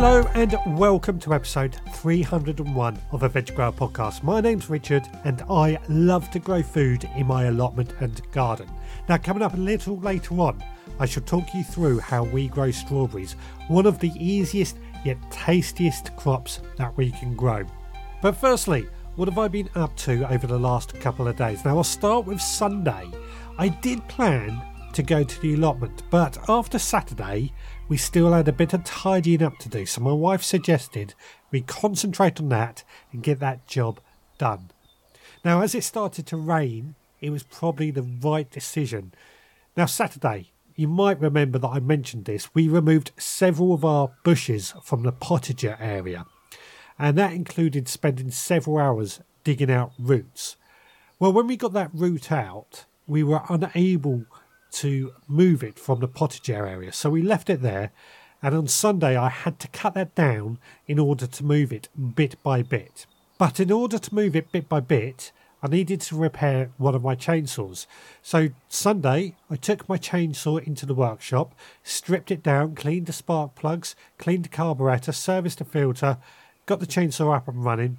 Hello and welcome to episode 301 of a Veg Grower podcast. My name's Richard and I love to grow food in my allotment and garden. Now, coming up a little later on, I shall talk you through how we grow strawberries, one of the easiest yet tastiest crops that we can grow. But firstly, what have I been up to over the last couple of days? Now, I'll start with Sunday. I did plan to go to the allotment, but after Saturday, we still had a bit of tidying up to do, so my wife suggested we concentrate on that and get that job done. Now, as it started to rain, it was probably the right decision. Now, Saturday, you might remember that I mentioned this, we removed several of our bushes from the potager area, and that included spending several hours digging out roots. Well, when we got that root out, we were unable to move it from the potager area. So we left it there, and on Sunday I had to cut that down in order to move it bit by bit. But in order to move it bit by bit, I needed to repair one of my chainsaws. So Sunday, I took my chainsaw into the workshop, stripped it down, cleaned the spark plugs, cleaned the carburetor, serviced the filter, got the chainsaw up and running,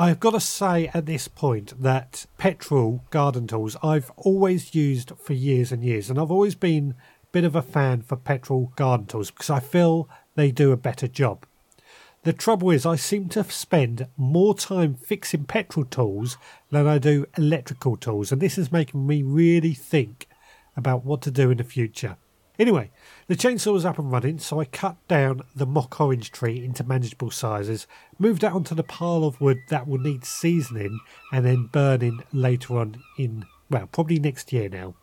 I've got to say at this point that petrol garden tools I've always used for years and years, and I've always been a bit of a fan for petrol garden tools because I feel they do a better job. The trouble is, I seem to spend more time fixing petrol tools than I do electrical tools, and this is making me really think about what to do in the future. Anyway, the chainsaw was up and running, so I cut down the mock orange tree into manageable sizes, moved that onto the pile of wood that will need seasoning and then burning later on in, well, probably next year now.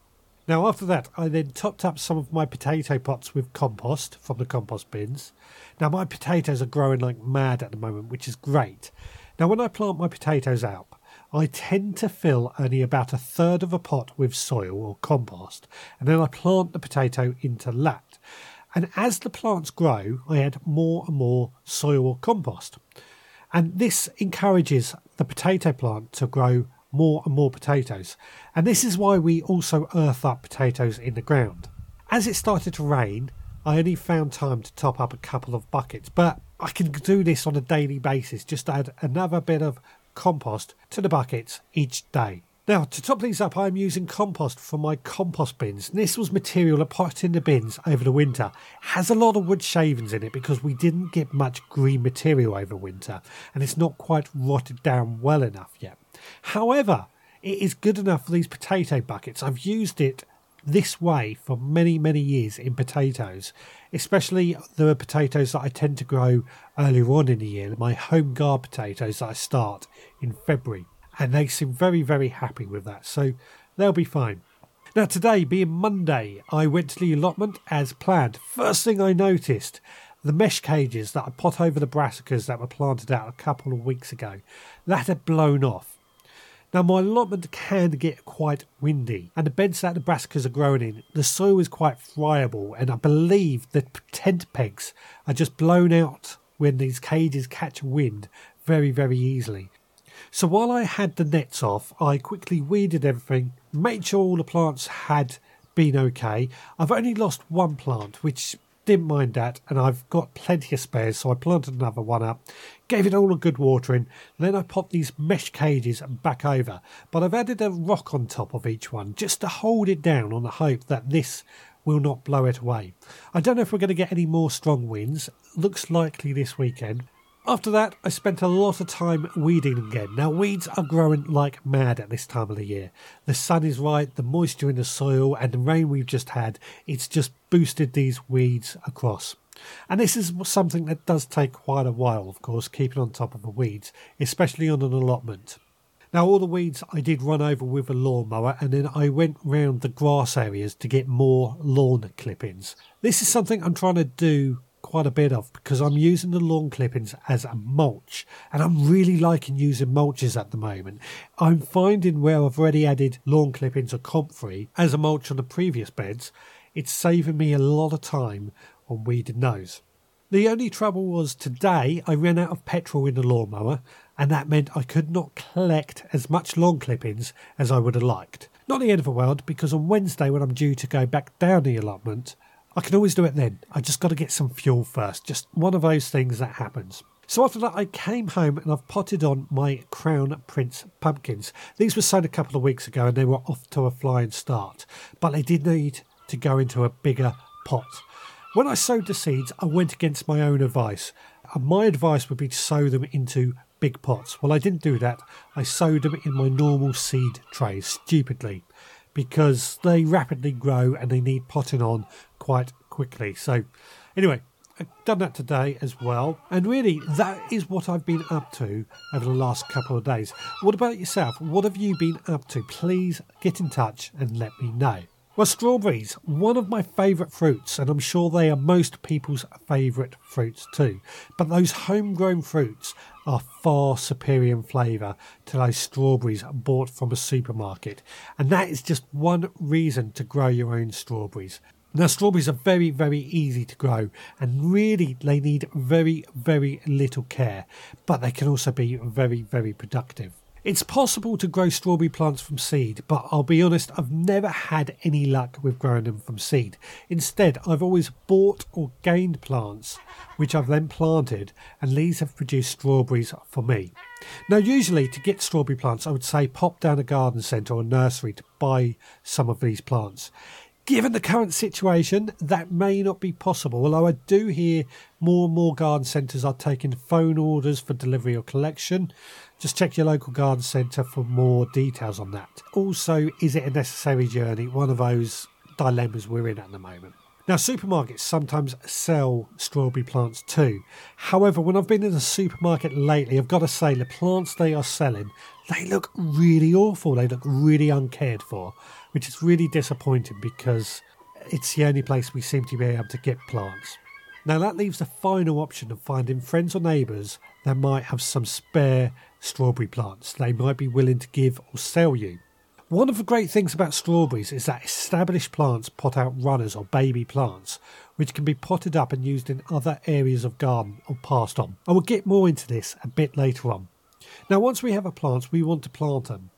Now, after that, I then topped up some of my potato pots with compost from the compost bins. Now, my potatoes are growing like mad at the moment, which is great. Now, when I plant my potatoes out, I tend to fill only about a third of a pot with soil or compost, and then I plant the potato into that. And as the plants grow, I add more and more soil or compost. And this encourages the potato plant to grow more and more potatoes. And this is why we also earth up potatoes in the ground. As it started to rain, I only found time to top up a couple of buckets, but I can do this on a daily basis. Just add another bit of compost to the buckets each day. Now, to top these up, I'm using compost from my compost bins. This was material I put in the bins over the winter. It has a lot of wood shavings in it because we didn't get much green material over winter and it's not quite rotted down well enough yet. However, it is good enough for these potato buckets. I've used it this way for many, many years in potatoes, especially the potatoes that I tend to grow earlier on in the year, my home guard potatoes that I start in February. And they seem very, very happy with that, so they'll be fine. Now, today being Monday, I went to the allotment as planned. First thing I noticed the mesh cages that I put over the brassicas that were planted out a couple of weeks ago that had blown off now, my allotment can get quite windy, and the beds that the brassicas are growing in, the soil is quite friable, and I believe the tent pegs are just blown out when these cages catch wind very, very easily. So while I had the nets off, I quickly weeded everything, made sure all the plants had been okay. I've only lost one plant, which didn't mind that, and I've got plenty of spares, so I planted another one up, gave it all a good watering, then I popped these mesh cages back over. But I've added a rock on top of each one just to hold it down on the hope that this will not blow it away. I don't know if we're going to get any more strong winds. Looks likely this weekend. After that, I spent a lot of time weeding again. Now, weeds are growing like mad at this time of the year. The sun is right, the moisture in the soil, and the rain we've just had, it's just boosted these weeds across. And this is something that does take quite a while, of course, keeping on top of the weeds, especially on an allotment. Now, all the weeds I did run over with a lawnmower, and then I went round the grass areas to get more lawn clippings. This is something I'm trying to do quite a bit of because I'm using the lawn clippings as a mulch and I'm really liking using mulches at the moment. I'm finding where I've already added lawn clippings or comfrey as a mulch on the previous beds, it's saving me a lot of time on weeding those. The only trouble was today I ran out of petrol in the lawnmower and that meant I could not collect as much lawn clippings as I would have liked. Not the end of the world because on Wednesday when I'm due to go back down the allotment, I can always do it then. I just got to get some fuel first. Just one of those things that happens. So after that, I came home and I've potted on my Crown Prince pumpkins. These were sown a couple of weeks ago and they were off to a flying start, but they did need to go into a bigger pot. When I sowed the seeds, I went against my own advice. And my advice would be to sow them into big pots. Well, I didn't do that. I sowed them in my normal seed trays, stupidly, because they rapidly grow and they need potting on quite quickly. So, anyway, I've done that today as well. And really, that is what I've been up to over the last couple of days. What about yourself? What have you been up to? Please get in touch and let me know. Well, strawberries, one of my favourite fruits, and I'm sure they are most people's favourite fruits too. But those homegrown fruits are far superior in flavour to those strawberries bought from a supermarket. And that is just one reason to grow your own strawberries. Now, strawberries are very, very easy to grow and really they need very, very little care, but they can also be very, very productive. It's possible to grow strawberry plants from seed, but I'll be honest, I've never had any luck with growing them from seed. Instead, I've always bought or gained plants which I've then planted, and these have produced strawberries for me. Now, usually to get strawberry plants, I would say pop down a garden centre or nursery to buy some of these plants. Given the current situation, that may not be possible, although I do hear more and more garden centres are taking phone orders for delivery or collection. Just check your local garden centre for more details on that. Also, is it a necessary journey? One of those dilemmas we're in at the moment. Now, supermarkets sometimes sell strawberry plants too. However, when I've been in a supermarket lately, I've got to say the plants they are selling, they look really awful. They look really uncared for which is really disappointing because it's the only place we seem to be able to get plants. Now, that leaves the final option of finding friends or neighbours that might have some spare strawberry plants they might be willing to give or sell you. One of the great things about strawberries is that established plants pot out runners or baby plants, which can be potted up and used in other areas of garden or passed on. I will get more into this a bit later on. Now, once we have a plant, we want to plant them.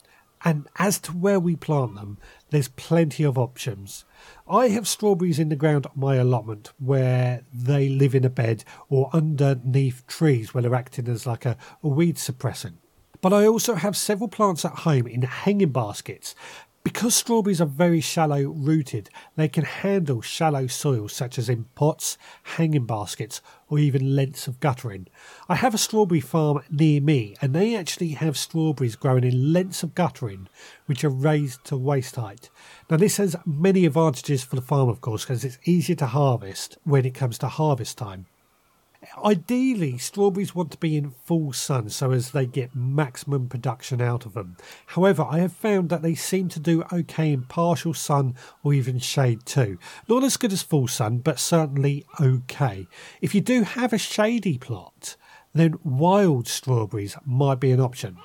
And as to where we plant them, there's plenty of options. I have strawberries in the ground on my allotment where they live in a bed or underneath trees where they're acting as like a, a weed suppressant. But I also have several plants at home in hanging baskets because strawberries are very shallow rooted, they can handle shallow soil such as in pots, hanging baskets, or even lengths of guttering. I have a strawberry farm near me, and they actually have strawberries growing in lengths of guttering which are raised to waist height. Now, this has many advantages for the farm, of course, because it's easier to harvest when it comes to harvest time. Ideally, strawberries want to be in full sun so as they get maximum production out of them. However, I have found that they seem to do okay in partial sun or even shade too. Not as good as full sun, but certainly okay. If you do have a shady plot, then wild strawberries might be an option.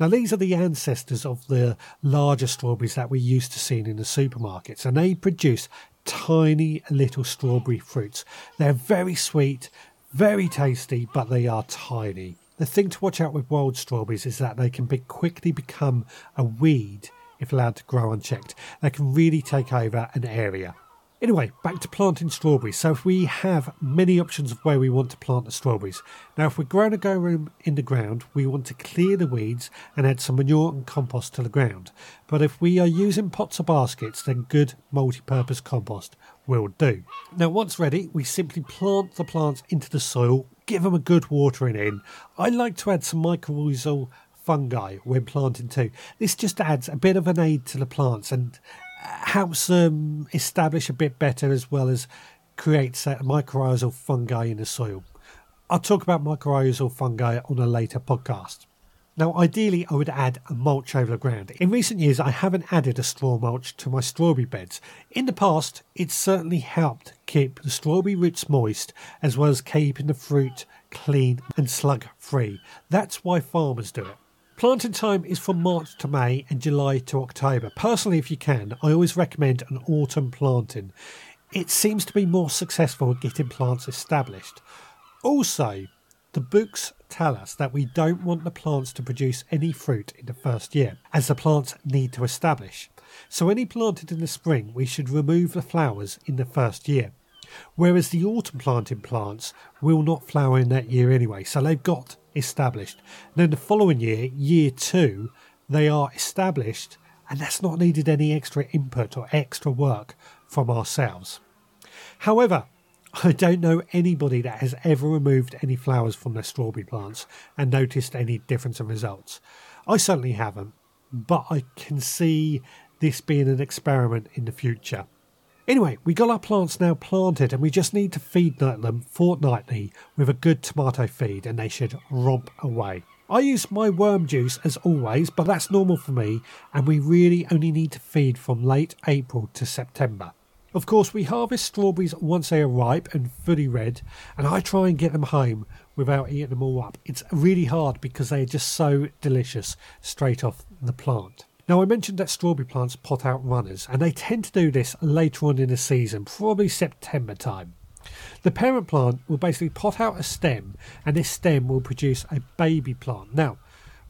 Now, these are the ancestors of the larger strawberries that we're used to seeing in the supermarkets, and they produce tiny little strawberry fruits. They're very sweet, very tasty, but they are tiny. The thing to watch out with wild strawberries is that they can be quickly become a weed if allowed to grow unchecked. They can really take over an area. Anyway, back to planting strawberries. So if we have many options of where we want to plant the strawberries. Now if we're growing a go room in the ground, we want to clear the weeds and add some manure and compost to the ground. But if we are using pots or baskets, then good multi-purpose compost will do. Now once ready, we simply plant the plants into the soil, give them a good watering in. I like to add some mycorrhizal fungi when planting too. This just adds a bit of an aid to the plants and uh, helps them establish a bit better as well as creates that mycorrhizal fungi in the soil. I'll talk about mycorrhizal fungi on a later podcast. Now, ideally, I would add a mulch over the ground. In recent years, I haven't added a straw mulch to my strawberry beds. In the past, it certainly helped keep the strawberry roots moist as well as keeping the fruit clean and slug free. That's why farmers do it. Planting time is from March to May and July to October. Personally, if you can, I always recommend an autumn planting. It seems to be more successful at getting plants established. Also, the books tell us that we don't want the plants to produce any fruit in the first year, as the plants need to establish. So, any planted in the spring, we should remove the flowers in the first year. Whereas the autumn planting plants will not flower in that year anyway, so they've got established. And then the following year, year two, they are established, and that's not needed any extra input or extra work from ourselves. However, I don't know anybody that has ever removed any flowers from their strawberry plants and noticed any difference in results. I certainly haven't, but I can see this being an experiment in the future. Anyway, we got our plants now planted and we just need to feed them fortnightly with a good tomato feed and they should romp away. I use my worm juice as always, but that's normal for me and we really only need to feed from late April to September. Of course, we harvest strawberries once they are ripe and fully red, and I try and get them home without eating them all up. It's really hard because they are just so delicious straight off the plant. Now, I mentioned that strawberry plants pot out runners, and they tend to do this later on in the season, probably September time. The parent plant will basically pot out a stem, and this stem will produce a baby plant. Now,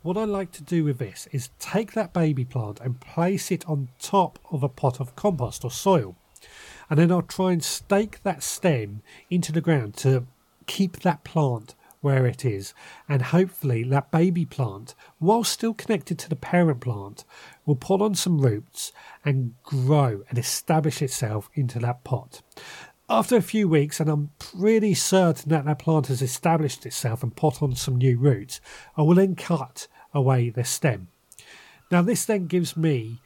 what I like to do with this is take that baby plant and place it on top of a pot of compost or soil and then I'll try and stake that stem into the ground to keep that plant where it is, and hopefully that baby plant, while still connected to the parent plant, will pull on some roots and grow and establish itself into that pot. After a few weeks, and I'm pretty certain that that plant has established itself and put on some new roots, I will then cut away the stem. Now, this then gives me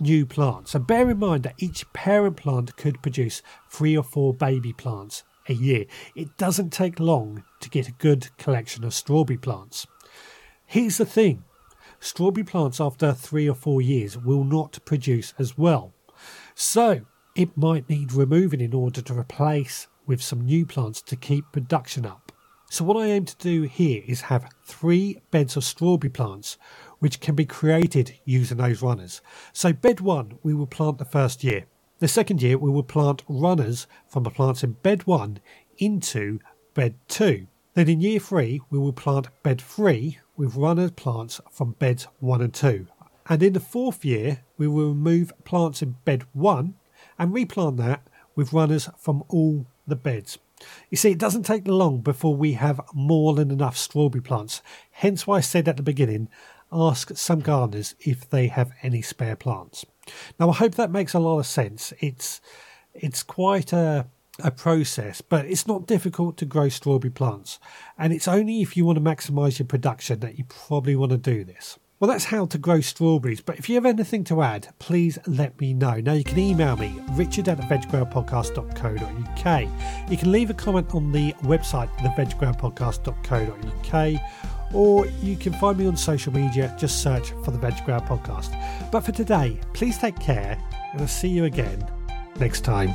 new plants. So bear in mind that each parent plant could produce three or four baby plants a year. It doesn't take long to get a good collection of strawberry plants. Here's the thing strawberry plants after three or four years will not produce as well. So it might need removing in order to replace with some new plants to keep production up. So what I aim to do here is have three beds of strawberry plants which can be created using those runners. So, bed one, we will plant the first year. The second year, we will plant runners from the plants in bed one into bed two. Then in year three, we will plant bed three with runner plants from beds one and two. And in the fourth year, we will remove plants in bed one and replant that with runners from all the beds. You see, it doesn't take long before we have more than enough strawberry plants. Hence why I said at the beginning, ask some gardeners if they have any spare plants. Now, I hope that makes a lot of sense. It's it's quite a a process, but it's not difficult to grow strawberry plants, and it's only if you want to maximise your production that you probably want to do this. Well, that's how to grow strawberries, but if you have anything to add, please let me know. Now, you can email me, richard at theveggrowerpodcast.co.uk. You can leave a comment on the website, theveggrowerpodcast.co.uk, or you can find me on social media, just search for the Veg Grower Podcast. But for today, please take care, and I'll see you again next time.